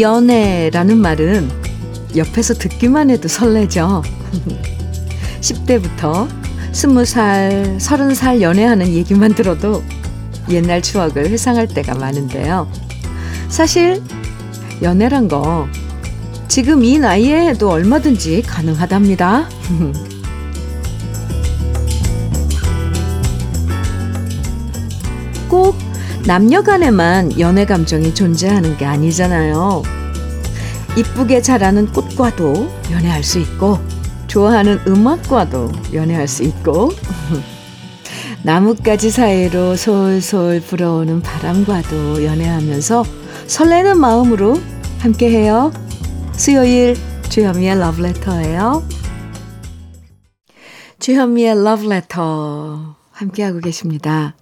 연애라는 말은 옆에서 듣기만 해도 설레죠. 10대부터 20살, 30살 연애하는 얘기만 들어도 옛날 추억을 회상할 때가 많은데요. 사실 연애란 거 지금 이 나이에 해도 얼마든지 가능하답니다. 꼭 남녀 간에만 연애 감정이 존재하는 게 아니잖아요. 이쁘게 자라는 꽃과도 연애할 수 있고, 좋아하는 음악과도 연애할 수 있고, 나뭇가지 사이로 솔솔 불어오는 바람과도 연애하면서 설레는 마음으로 함께해요. 수요일 주현미의 러브레터예요. 주현미의 러브레터 함께하고 계십니다.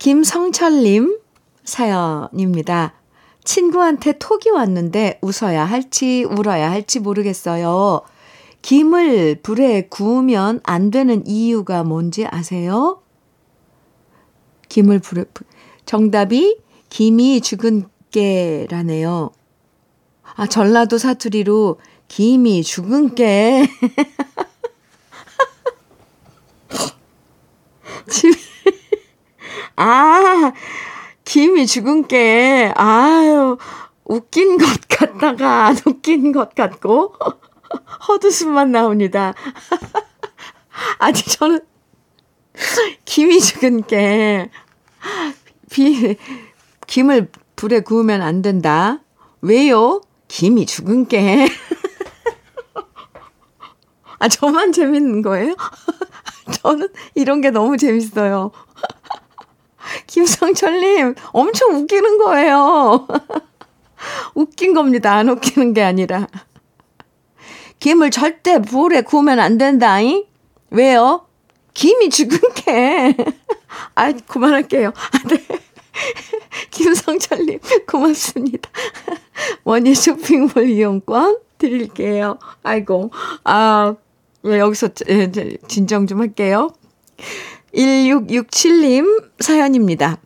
김성철님 사연입니다. 친구한테 톡이 왔는데 웃어야 할지 울어야 할지 모르겠어요. 김을 불에 구우면 안 되는 이유가 뭔지 아세요? 김을 불에, 정답이 김이 죽은 깨라네요. 아, 전라도 사투리로 김이 죽은 깨. 아, 김이 죽은 게, 아유, 웃긴 것 같다가 안 웃긴 것 같고, 헛웃음만 나옵니다. 아직 저는, 김이 죽은 게, 비, 김을 불에 구우면 안 된다. 왜요? 김이 죽은 게. 아, 저만 재밌는 거예요? 저는 이런 게 너무 재밌어요. 김성철님, 엄청 웃기는 거예요. 웃긴 겁니다. 안 웃기는 게 아니라. 김을 절대 불에 구우면 안 된다잉? 왜요? 김이 죽은 게. 아, 그만할게요. 아, 네. 김성철님, 고맙습니다. 원예 쇼핑몰 이용권 드릴게요. 아이고, 아, 왜 여기서 진정 좀 할게요. 1667님 사연입니다.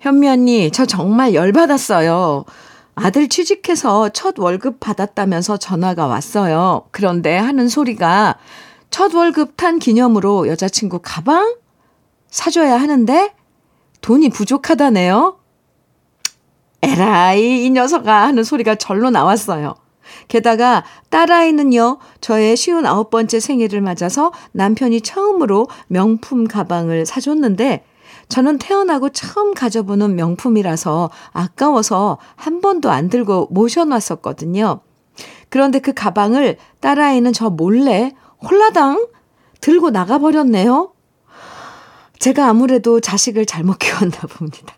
현미 언니, 저 정말 열받았어요. 아들 취직해서 첫 월급 받았다면서 전화가 왔어요. 그런데 하는 소리가 첫 월급 탄 기념으로 여자친구 가방 사줘야 하는데 돈이 부족하다네요. 에라이, 이 녀석아 하는 소리가 절로 나왔어요. 게다가 딸아이는요, 저의 쉬운 아홉 번째 생일을 맞아서 남편이 처음으로 명품 가방을 사줬는데, 저는 태어나고 처음 가져보는 명품이라서 아까워서 한 번도 안 들고 모셔놨었거든요. 그런데 그 가방을 딸아이는 저 몰래 홀라당 들고 나가버렸네요. 제가 아무래도 자식을 잘못 키웠나 봅니다.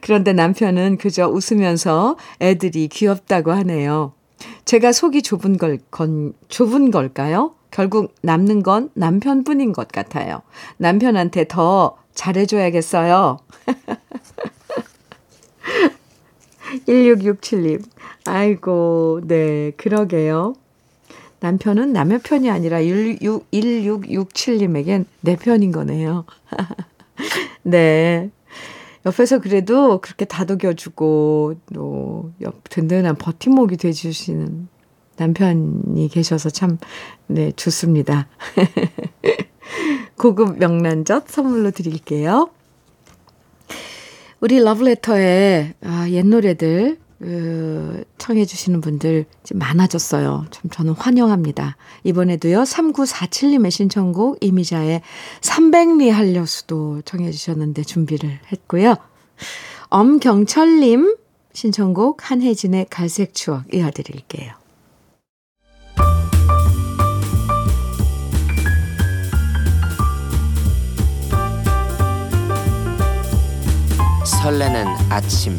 그런데 남편은 그저 웃으면서 애들이 귀엽다고 하네요. 제가 속이 좁은 걸, 건, 좁은 걸까요? 결국 남는 건 남편뿐인 것 같아요. 남편한테 더 잘해줘야겠어요. 1667님. 아이고, 네, 그러게요. 남편은 남의 편이 아니라 16, 1667님에겐 내 편인 거네요. 네. 옆에서 그래도 그렇게 다독여주고, 또, 옆, 든든한 버팀목이 돼주시는 남편이 계셔서 참, 네, 좋습니다. 고급 명란젓 선물로 드릴게요. 우리 러브레터에 아, 옛 노래들 그, 청해 주시는 분들 많아졌어요. 참 저는 환영합니다. 이번에도요. 3947님의 신청곡 이미자의 300리 할려수도 청해 주셨는데 준비를 했고요. 엄경철님 신청곡 한혜진의 갈색 추억 이어드릴게요. 설레는 아침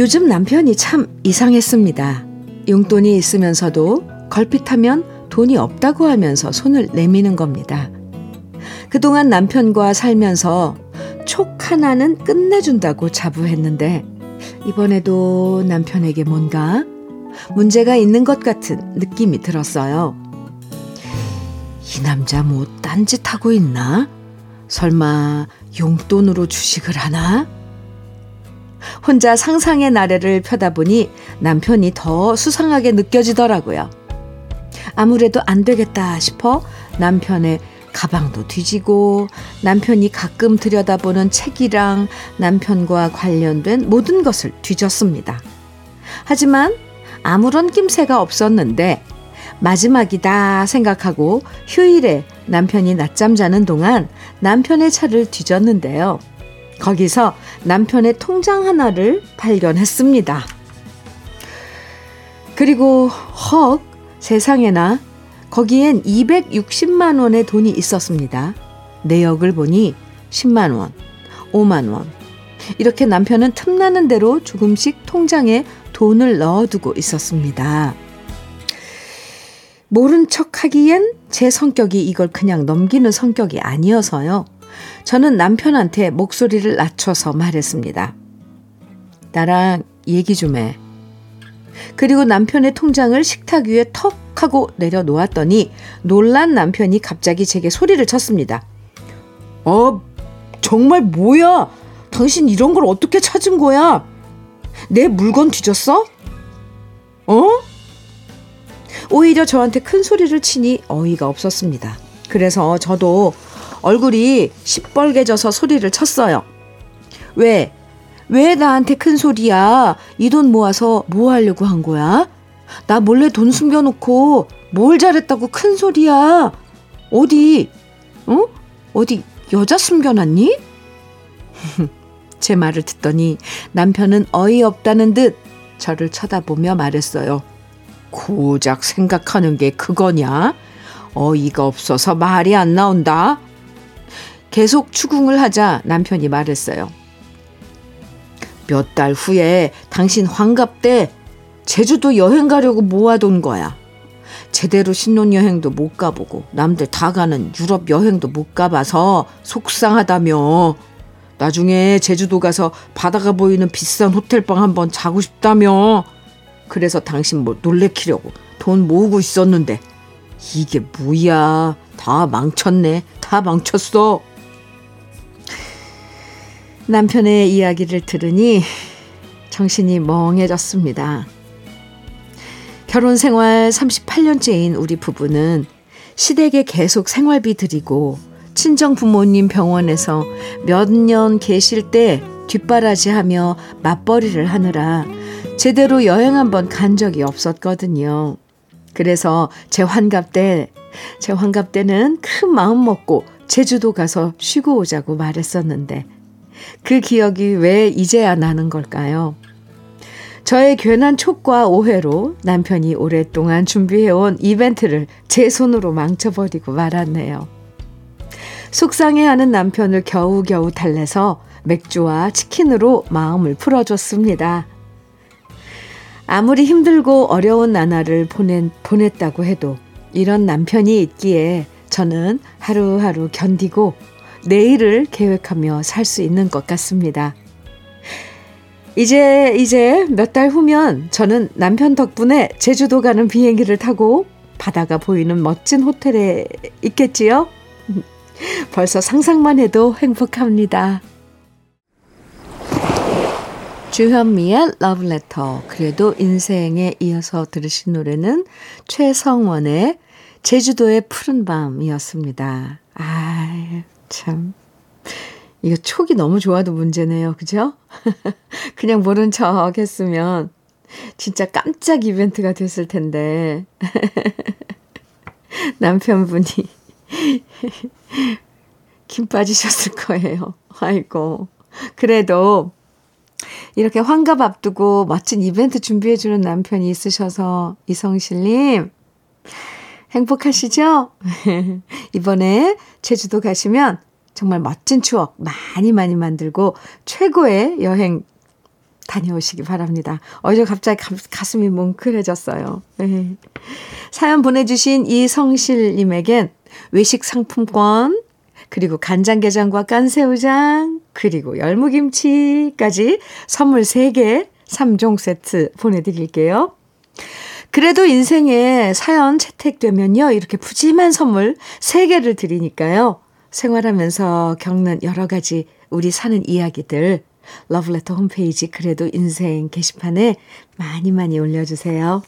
요즘 남편이 참 이상했습니다. 용돈이 있으면서도 걸핏하면 돈이 없다고 하면서 손을 내미는 겁니다. 그동안 남편과 살면서 촉 하나는 끝내준다고 자부했는데 이번에도 남편에게 뭔가 문제가 있는 것 같은 느낌이 들었어요. 이 남자 뭐 딴짓하고 있나? 설마 용돈으로 주식을 하나? 혼자 상상의 나래를 펴다 보니 남편이 더 수상하게 느껴지더라고요. 아무래도 안 되겠다 싶어 남편의 가방도 뒤지고 남편이 가끔 들여다보는 책이랑 남편과 관련된 모든 것을 뒤졌습니다. 하지만 아무런 낌새가 없었는데 마지막이다 생각하고 휴일에 남편이 낮잠 자는 동안 남편의 차를 뒤졌는데요. 거기서 남편의 통장 하나를 발견했습니다. 그리고 헉 세상에나 거기엔 260만 원의 돈이 있었습니다. 내역을 보니 10만 원, 5만 원. 이렇게 남편은 틈나는 대로 조금씩 통장에 돈을 넣어두고 있었습니다. 모른 척 하기엔 제 성격이 이걸 그냥 넘기는 성격이 아니어서요. 저는 남편한테 목소리를 낮춰서 말했습니다. 나랑 얘기 좀 해. 그리고 남편의 통장을 식탁 위에 턱 하고 내려놓았더니 놀란 남편이 갑자기 제게 소리를 쳤습니다. 어, 정말 뭐야? 당신 이런 걸 어떻게 찾은 거야? 내 물건 뒤졌어? 어? 오히려 저한테 큰 소리를 치니 어이가 없었습니다. 그래서 저도 얼굴이 시뻘개져서 소리를 쳤어요. 왜? 왜 나한테 큰 소리야? 이 돈 모아서 뭐 하려고 한 거야? 나 몰래 돈 숨겨놓고 뭘 잘했다고 큰 소리야? 어디? 어? 어디 여자 숨겨놨니? 제 말을 듣더니 남편은 어이없다는 듯 저를 쳐다보며 말했어요. 고작 생각하는 게 그거냐? 어이가 없어서 말이 안 나온다. 계속 추궁을 하자 남편이 말했어요. 몇 달 후에 당신 환갑 때 제주도 여행 가려고 모아둔 거야. 제대로 신혼여행도 못 가보고 남들 다 가는 유럽 여행도 못 가봐서 속상하다며. 나중에 제주도 가서 바다가 보이는 비싼 호텔방 한번 자고 싶다며. 그래서 당신 뭐 놀래키려고 돈 모으고 있었는데 이게 뭐야 다 망쳤네 다 망쳤어 남편의 이야기를 들으니 정신이 멍해졌습니다 결혼 생활 38년째인 우리 부부는 시댁에 계속 생활비 드리고 친정 부모님 병원에서 몇 년 계실 때 뒷바라지하며 맞벌이를 하느라 제대로 여행 한번 간 적이 없었거든요. 그래서 제 환갑 때, 제 환갑 때는 큰 마음 먹고 제주도 가서 쉬고 오자고 말했었는데 그 기억이 왜 이제야 나는 걸까요? 저의 괜한 촉과 오해로 남편이 오랫동안 준비해온 이벤트를 제 손으로 망쳐버리고 말았네요. 속상해하는 남편을 겨우겨우 달래서 맥주와 치킨으로 마음을 풀어줬습니다. 아무리 힘들고 어려운 나날을 보낸, 보냈다고 해도 이런 남편이 있기에 저는 하루하루 견디고 내일을 계획하며 살 수 있는 것 같습니다. 이제, 이제 몇 달 후면 저는 남편 덕분에 제주도 가는 비행기를 타고 바다가 보이는 멋진 호텔에 있겠지요? 벌써 상상만 해도 행복합니다. 주현미의 러브레터. 그래도 인생에 이어서 들으신 노래는 최성원의 제주도의 푸른 밤이었습니다. 아, 참. 이거 촉이 너무 좋아도 문제네요. 그죠? 그냥 모른 척 했으면 진짜 깜짝 이벤트가 됐을 텐데. 남편분이 김 빠지셨을 거예요. 아이고. 그래도 이렇게 환갑 앞두고 멋진 이벤트 준비해주는 남편이 있으셔서 이성실님 행복하시죠? 이번에 제주도 가시면 정말 멋진 추억 많이 많이 만들고 최고의 여행 다녀오시기 바랍니다. 어제 갑자기 가, 슴이 뭉클해졌어요. 네. 사연 보내주신 이성실님에겐 외식 상품권, 그리고 간장게장과 깐새우장, 그리고 열무김치까지 선물 3개 3종 세트 보내드릴게요. 그래도 인생에 사연 채택되면요. 이렇게 푸짐한 선물 3개를 드리니까요. 생활하면서 겪는 여러 가지 우리 사는 이야기들 러브레터 홈페이지 그래도 인생 게시판에 많이 많이 올려주세요.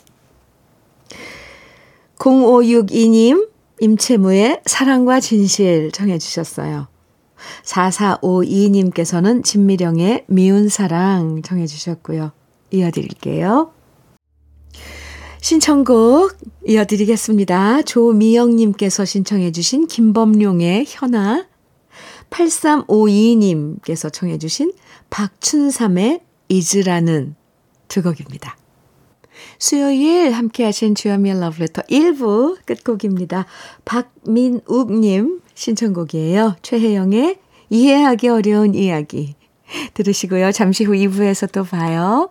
0562님 임채무의 사랑과 진실 정해 주셨어요. 4452님께서는 진미령의 미운 사랑 정해 주셨고요. 이어드릴게요. 신청곡 이어드리겠습니다. 조미영님께서 신청해 주신 김범룡의 현아 8352님께서 청해 주신 박춘삼의 잊으라는 두 곡입니다. 수요일 함께 하신 주현미의 러브레터 1부 끝곡입니다. 박민욱님 신청곡이에요. 최혜영의 이해하기 어려운 이야기 들으시고요. 잠시 후 2부에서 또 봐요.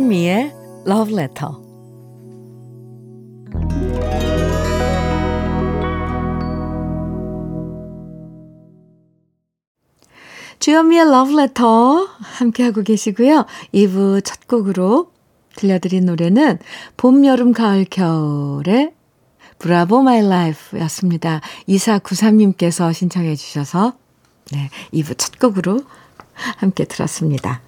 주현미의 Love Letter. 주현미의 Love Letter 함께하고 계시고요. 2부 첫 곡으로 들려드린 노래는 봄, 여름, 가을, 겨울의 Bravo My Life 였습니다. 2493님께서 신청해 주셔서 네, 2부 첫 곡으로 함께 들었습니다.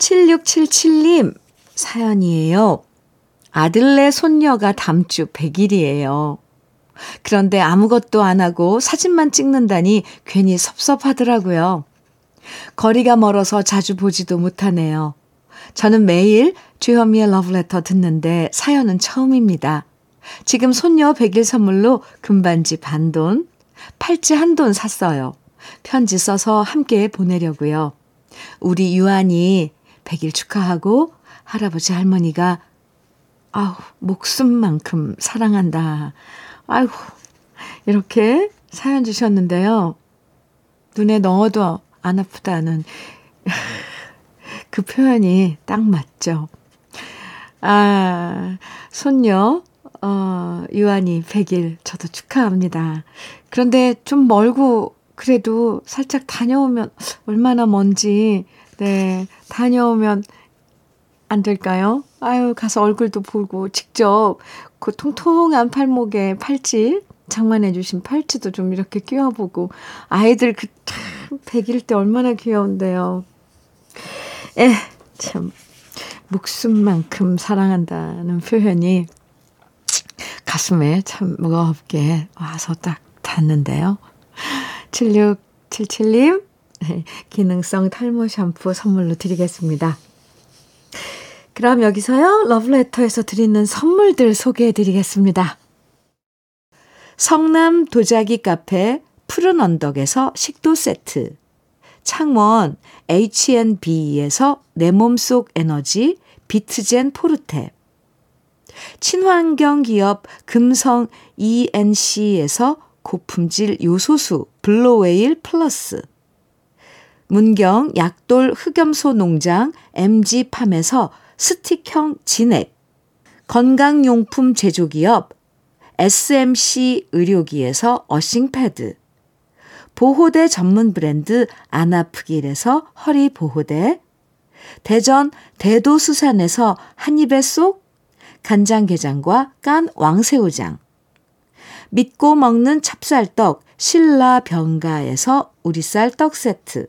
7677님 사연이에요. 아들네 손녀가 다음 주 100일이에요. 그런데 아무것도 안 하고 사진만 찍는다니 괜히 섭섭하더라고요. 거리가 멀어서 자주 보지도 못하네요. 저는 매일 주현미의 러브레터 듣는데 사연은 처음입니다. 지금 손녀 100일 선물로 금반지 반돈, 팔찌 한 돈 샀어요. 편지 써서 함께 보내려고요. 우리 유한이 100일 축하하고 할아버지 할머니가 아우 목숨만큼 사랑한다. 아이고 이렇게 사연 주셨는데요. 눈에 넣어도 안 아프다는 그 표현이 딱 맞죠. 아, 손녀, 어, 유한이 100일 저도 축하합니다. 그런데 좀 멀고 그래도 살짝 다녀오면 얼마나 먼지, 네, 다녀오면 안 될까요? 아유, 가서 얼굴도 보고 직접 그 통통한 팔목에 팔찌, 장만해주신 팔찌도 좀 이렇게 끼워보고, 아이들 그, 참, 100일 때 얼마나 귀여운데요. 에, 참, 목숨만큼 사랑한다는 표현이 가슴에 참 무겁게 와서 딱 닿는데요. 7677님, 기능성 탈모 샴푸 선물로 드리겠습니다. 그럼 여기서요, 러브레터에서 드리는 선물들 소개해 드리겠습니다. 성남 도자기 카페 푸른 언덕에서 식도 세트, 창원 H&B에서 내 몸속 에너지 비트젠 포르테, 친환경 기업 금성 ENC에서 고품질 요소수 블로웨일 플러스, 문경 약돌 흑염소 농장 MG팜에서 스틱형 진액, 건강용품 제조기업 SMC 의료기에서 어싱패드, 보호대 전문 브랜드 안아프길에서 허리 보호대, 대전 대도수산에서 한입에 쏙. 간장게장과 깐 왕새우장, 믿고 먹는 찹쌀떡 신라 병가에서 우리쌀 떡 세트,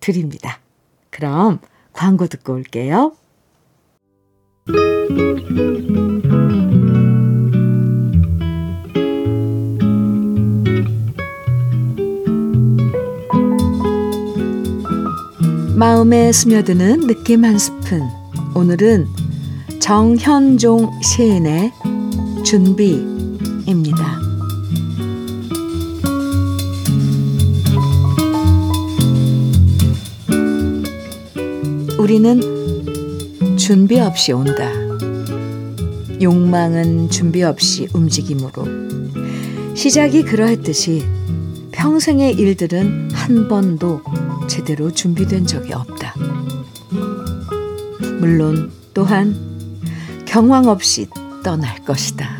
드립니다. 그럼 광고 듣고 올게요. 마음에 스며드는 느낌 한 스푼. 오늘은 정현종 시인의 준비입니다. 우리는 준비 없이 온다. 욕망은 준비 없이 움직임으로. 시작이 그러했듯이 평생의 일들은 한 번도 제대로 준비된 적이 없다. 물론 또한 경황 없이 떠날 것이다.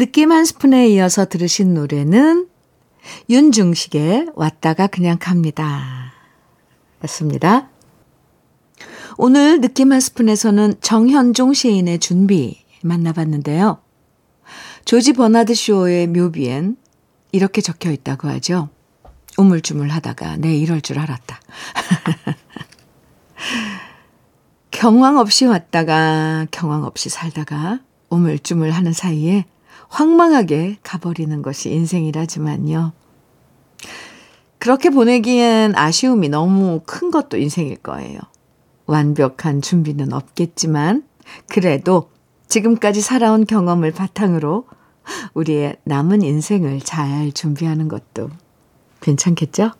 느낌 한 스푼에 이어서 들으신 노래는 윤중식의 왔다가 그냥 갑니다. 였습니다. 오늘 느낌 한 스푼에서는 정현종 시인의 준비 만나봤는데요. 조지 버나드 쇼의 묘비엔 이렇게 적혀 있다고 하죠. 우물쭈물 하다가 내 네, 이럴 줄 알았다. 경황 없이 왔다가 경황 없이 살다가 우물쭈물 하는 사이에 황망하게 가버리는 것이 인생이라지만요. 그렇게 보내기엔 아쉬움이 너무 큰 것도 인생일 거예요. 완벽한 준비는 없겠지만, 그래도 지금까지 살아온 경험을 바탕으로 우리의 남은 인생을 잘 준비하는 것도 괜찮겠죠?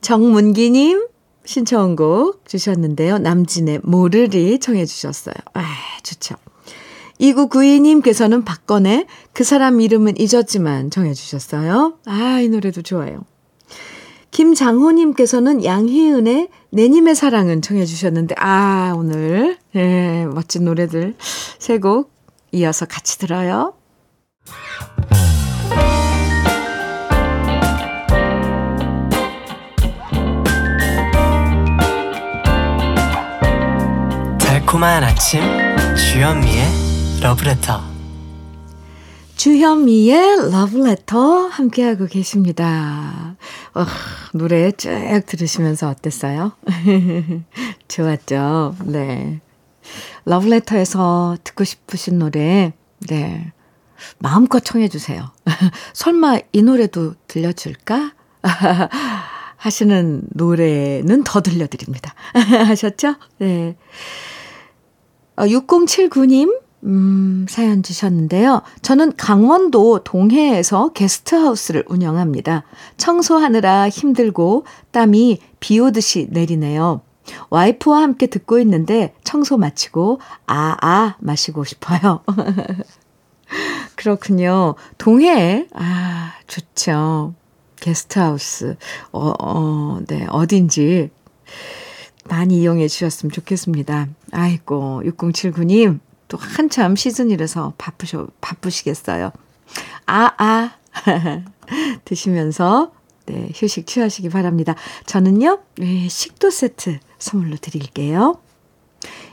정문기님 신청곡 주셨는데요. 남진의 모르리 청해 주셨어요. 아, 좋죠. 2992님께서는 박건의 그 사람 이름은 잊었지만 정해 주셨어요. 아, 이 노래도 좋아요. 김장호님께서는 양희은의 내님의 사랑은 청해 주셨는데, 아, 오늘, 예, 멋진 노래들 세 곡 이어서 같이 들어요. 달콤한 아침, 주현미의 러브레터 주현미의 러브레터 함께하고 계십니다. 어, 노래 쭉 들으시면서 어땠어요? 좋았죠? 네. 러브레터에서 듣고 싶으신 노래, 네. 마음껏 청해주세요. 설마 이 노래도 들려줄까? 하시는 노래는 더 들려드립니다. 하셨죠? 네. 6079님, 어, 음, 사연 주셨는데요. 저는 강원도 동해에서 게스트하우스를 운영합니다. 청소하느라 힘들고 땀이 비 오듯이 내리네요. 와이프와 함께 듣고 있는데 청소 마치고 아아 아, 마시고 싶어요. 그렇군요. 동해 아 좋죠. 게스트하우스 어, 어, 네 어딘지 많이 이용해 주셨으면 좋겠습니다. 아이고 6079님 또 한참 시즌이라서 바쁘셔, 바쁘시겠어요. 아, 아. 드시면서 네, 휴식 취하시기 바랍니다. 저는요, 네, 식도 세트 선물로 드릴게요.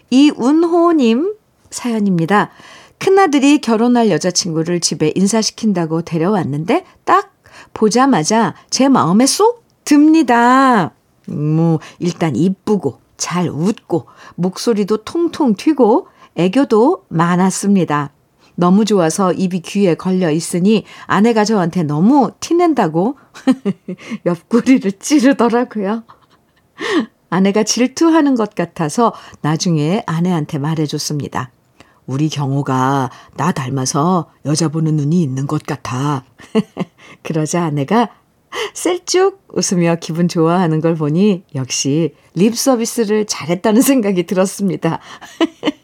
이운호님 사연입니다. 큰아들이 결혼할 여자친구를 집에 인사시킨다고 데려왔는데 딱 보자마자 제 마음에 쏙 듭니다. 뭐, 일단 이쁘고 잘 웃고 목소리도 통통 튀고 애교도 많았습니다. 너무 좋아서 입이 귀에 걸려 있으니 아내가 저한테 너무 티낸다고 옆구리를 찌르더라고요. 아내가 질투하는 것 같아서 나중에 아내한테 말해줬습니다. 우리 경호가 나 닮아서 여자 보는 눈이 있는 것 같아. 그러자 아내가 셀쭉 웃으며 기분 좋아하는 걸 보니 역시 립 서비스를 잘했다는 생각이 들었습니다.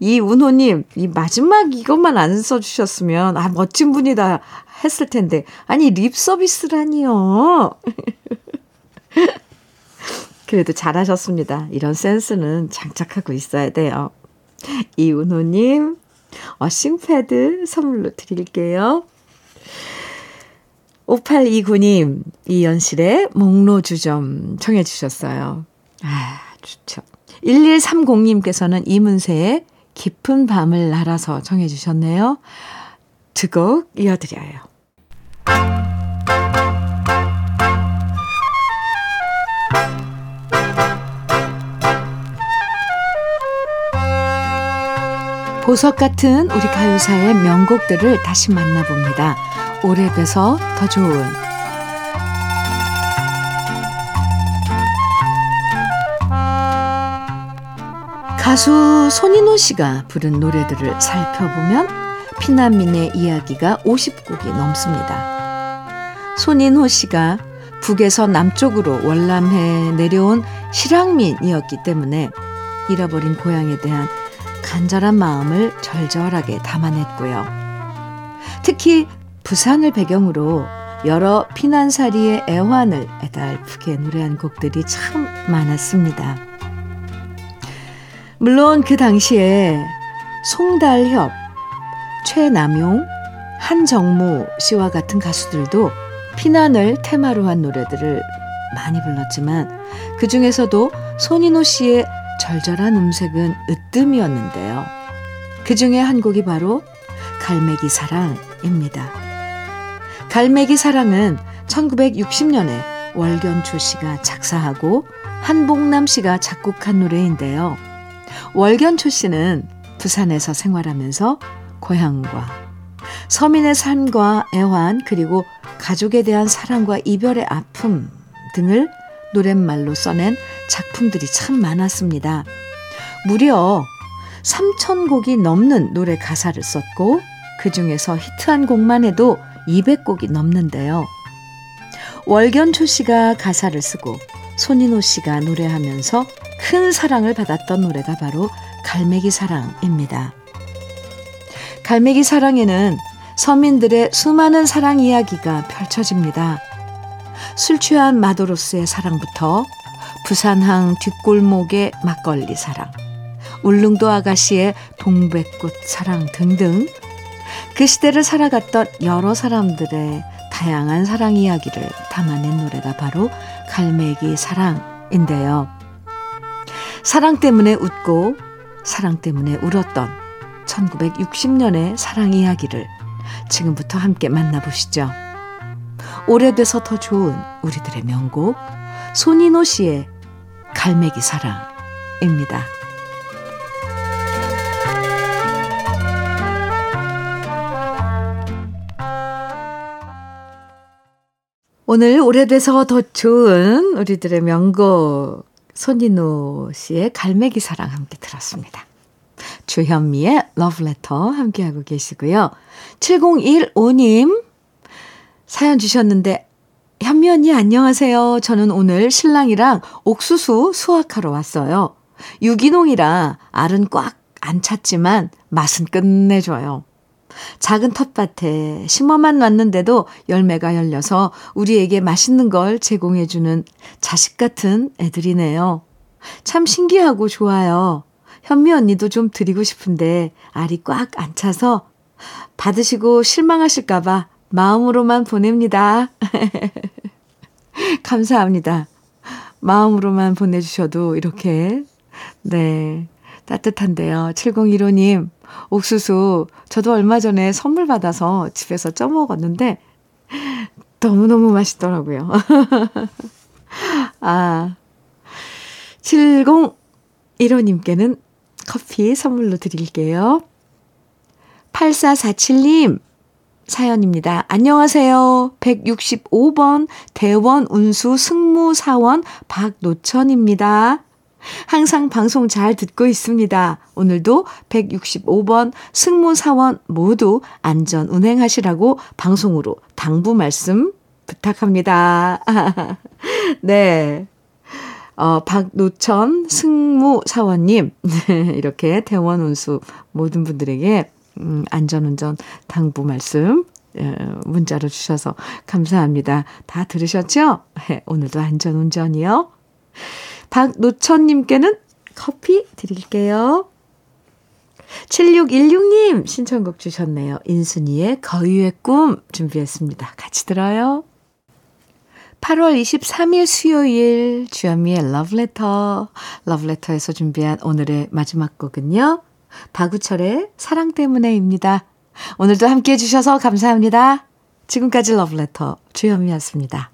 이운호님, 이 마지막 이것만 안 써주셨으면, 아, 멋진 분이다 했을 텐데. 아니, 립 서비스라니요. 그래도 잘하셨습니다. 이런 센스는 장착하고 있어야 돼요. 이운호님, 어싱패드 선물로 드릴게요. 5829님, 이연실의 목로주점 청해 주셨어요. 아, 좋죠. 1130님께서는 이문세의 깊은 밤을 날아서 청해 주셨네요. 두 곡 이어드려요. 보석 같은 우리 가요사의 명곡들을 다시 만나봅니다. 오래돼서 더 좋은 가수 손인호 씨가 부른 노래들을 살펴보면 피난민의 이야기가 50곡이 넘습니다. 손인호 씨가 북에서 남쪽으로 월남해 내려온 실향민이었기 때문에 잃어버린 고향에 대한 간절한 마음을 절절하게 담아냈고요. 특히 부산을 배경으로 여러 피난살이의 애환을 애달프게 노래한 곡들이 참 많았습니다. 물론 그 당시에 송달협, 최남용, 한정무 씨와 같은 가수들도 피난을 테마로 한 노래들을 많이 불렀지만 그 중에서도 손인호 씨의 절절한 음색은 으뜸이었는데요. 그 중에 한 곡이 바로 갈매기 사랑입니다. 갈매기 사랑은 1960년에 월견초 씨가 작사하고 한복남 씨가 작곡한 노래인데요. 월견초 씨는 부산에서 생활하면서 고향과 서민의 삶과 애환 그리고 가족에 대한 사랑과 이별의 아픔 등을 노랫말로 써낸 작품들이 참 많았습니다. 무려 3,000곡이 넘는 노래 가사를 썼고 그 중에서 히트한 곡만 해도 200곡이 넘는데요. 월견초 씨가 가사를 쓰고 손인호 씨가 노래하면서 큰 사랑을 받았던 노래가 바로 갈매기 사랑입니다. 갈매기 사랑에는 서민들의 수많은 사랑 이야기가 펼쳐집니다. 술 취한 마도로스의 사랑부터 부산항 뒷골목의 막걸리 사랑, 울릉도 아가씨의 동백꽃 사랑 등등 그 시대를 살아갔던 여러 사람들의 다양한 사랑 이야기를 담아낸 노래가 바로 갈매기 사랑인데요. 사랑 때문에 웃고 사랑 때문에 울었던 1960년의 사랑 이야기를 지금부터 함께 만나보시죠. 오래돼서 더 좋은 우리들의 명곡 손인호 씨의 갈매기 사랑입니다. 오늘 오래돼서 더 좋은 우리들의 명곡 손인호 씨의 갈매기 사랑 함께 들었습니다. 주현미의 러브레터 함께하고 계시고요. 7015님 사연 주셨는데 현미 언니 안녕하세요. 저는 오늘 신랑이랑 옥수수 수확하러 왔어요. 유기농이라 알은 꽉 안 찼지만 맛은 끝내줘요. 작은 텃밭에 심어만 놨는데도 열매가 열려서 우리에게 맛있는 걸 제공해주는 자식 같은 애들이네요. 참 신기하고 좋아요. 현미 언니도 좀 드리고 싶은데 알이 꽉 안 차서 받으시고 실망하실까봐 마음으로만 보냅니다. 감사합니다. 마음으로만 보내주셔도 이렇게, 네, 따뜻한데요. 7015님, 옥수수, 저도 얼마 전에 선물 받아서 집에서 쪄 먹었는데, 너무너무 맛있더라고요. 아, 7015님께는 커피 선물로 드릴게요. 8447님, 사연입니다. 안녕하세요. 165번 대원 운수 승무사원 박노천입니다. 항상 방송 잘 듣고 있습니다. 오늘도 165번 승무사원 모두 안전 운행하시라고 방송으로 당부 말씀 부탁합니다. 네. 어, 박노천 승무사원님, 이렇게 대원 운수 모든 분들에게 음, 안전운전 당부 말씀 예, 문자로 주셔서 감사합니다. 다 들으셨죠? 네, 오늘도 안전운전이요. 박노천님께는 커피 드릴게요. 7616님 신청곡 주셨네요. 인순이의 거유의 꿈 준비했습니다. 같이 들어요. 8월 23일 수요일 주현미의 러브레터 러브레터에서 준비한 오늘의 마지막 곡은요. 박우철의 사랑 때문에입니다. 오늘도 함께 해 주셔서 감사합니다. 지금까지 러브레터 주현미였습니다.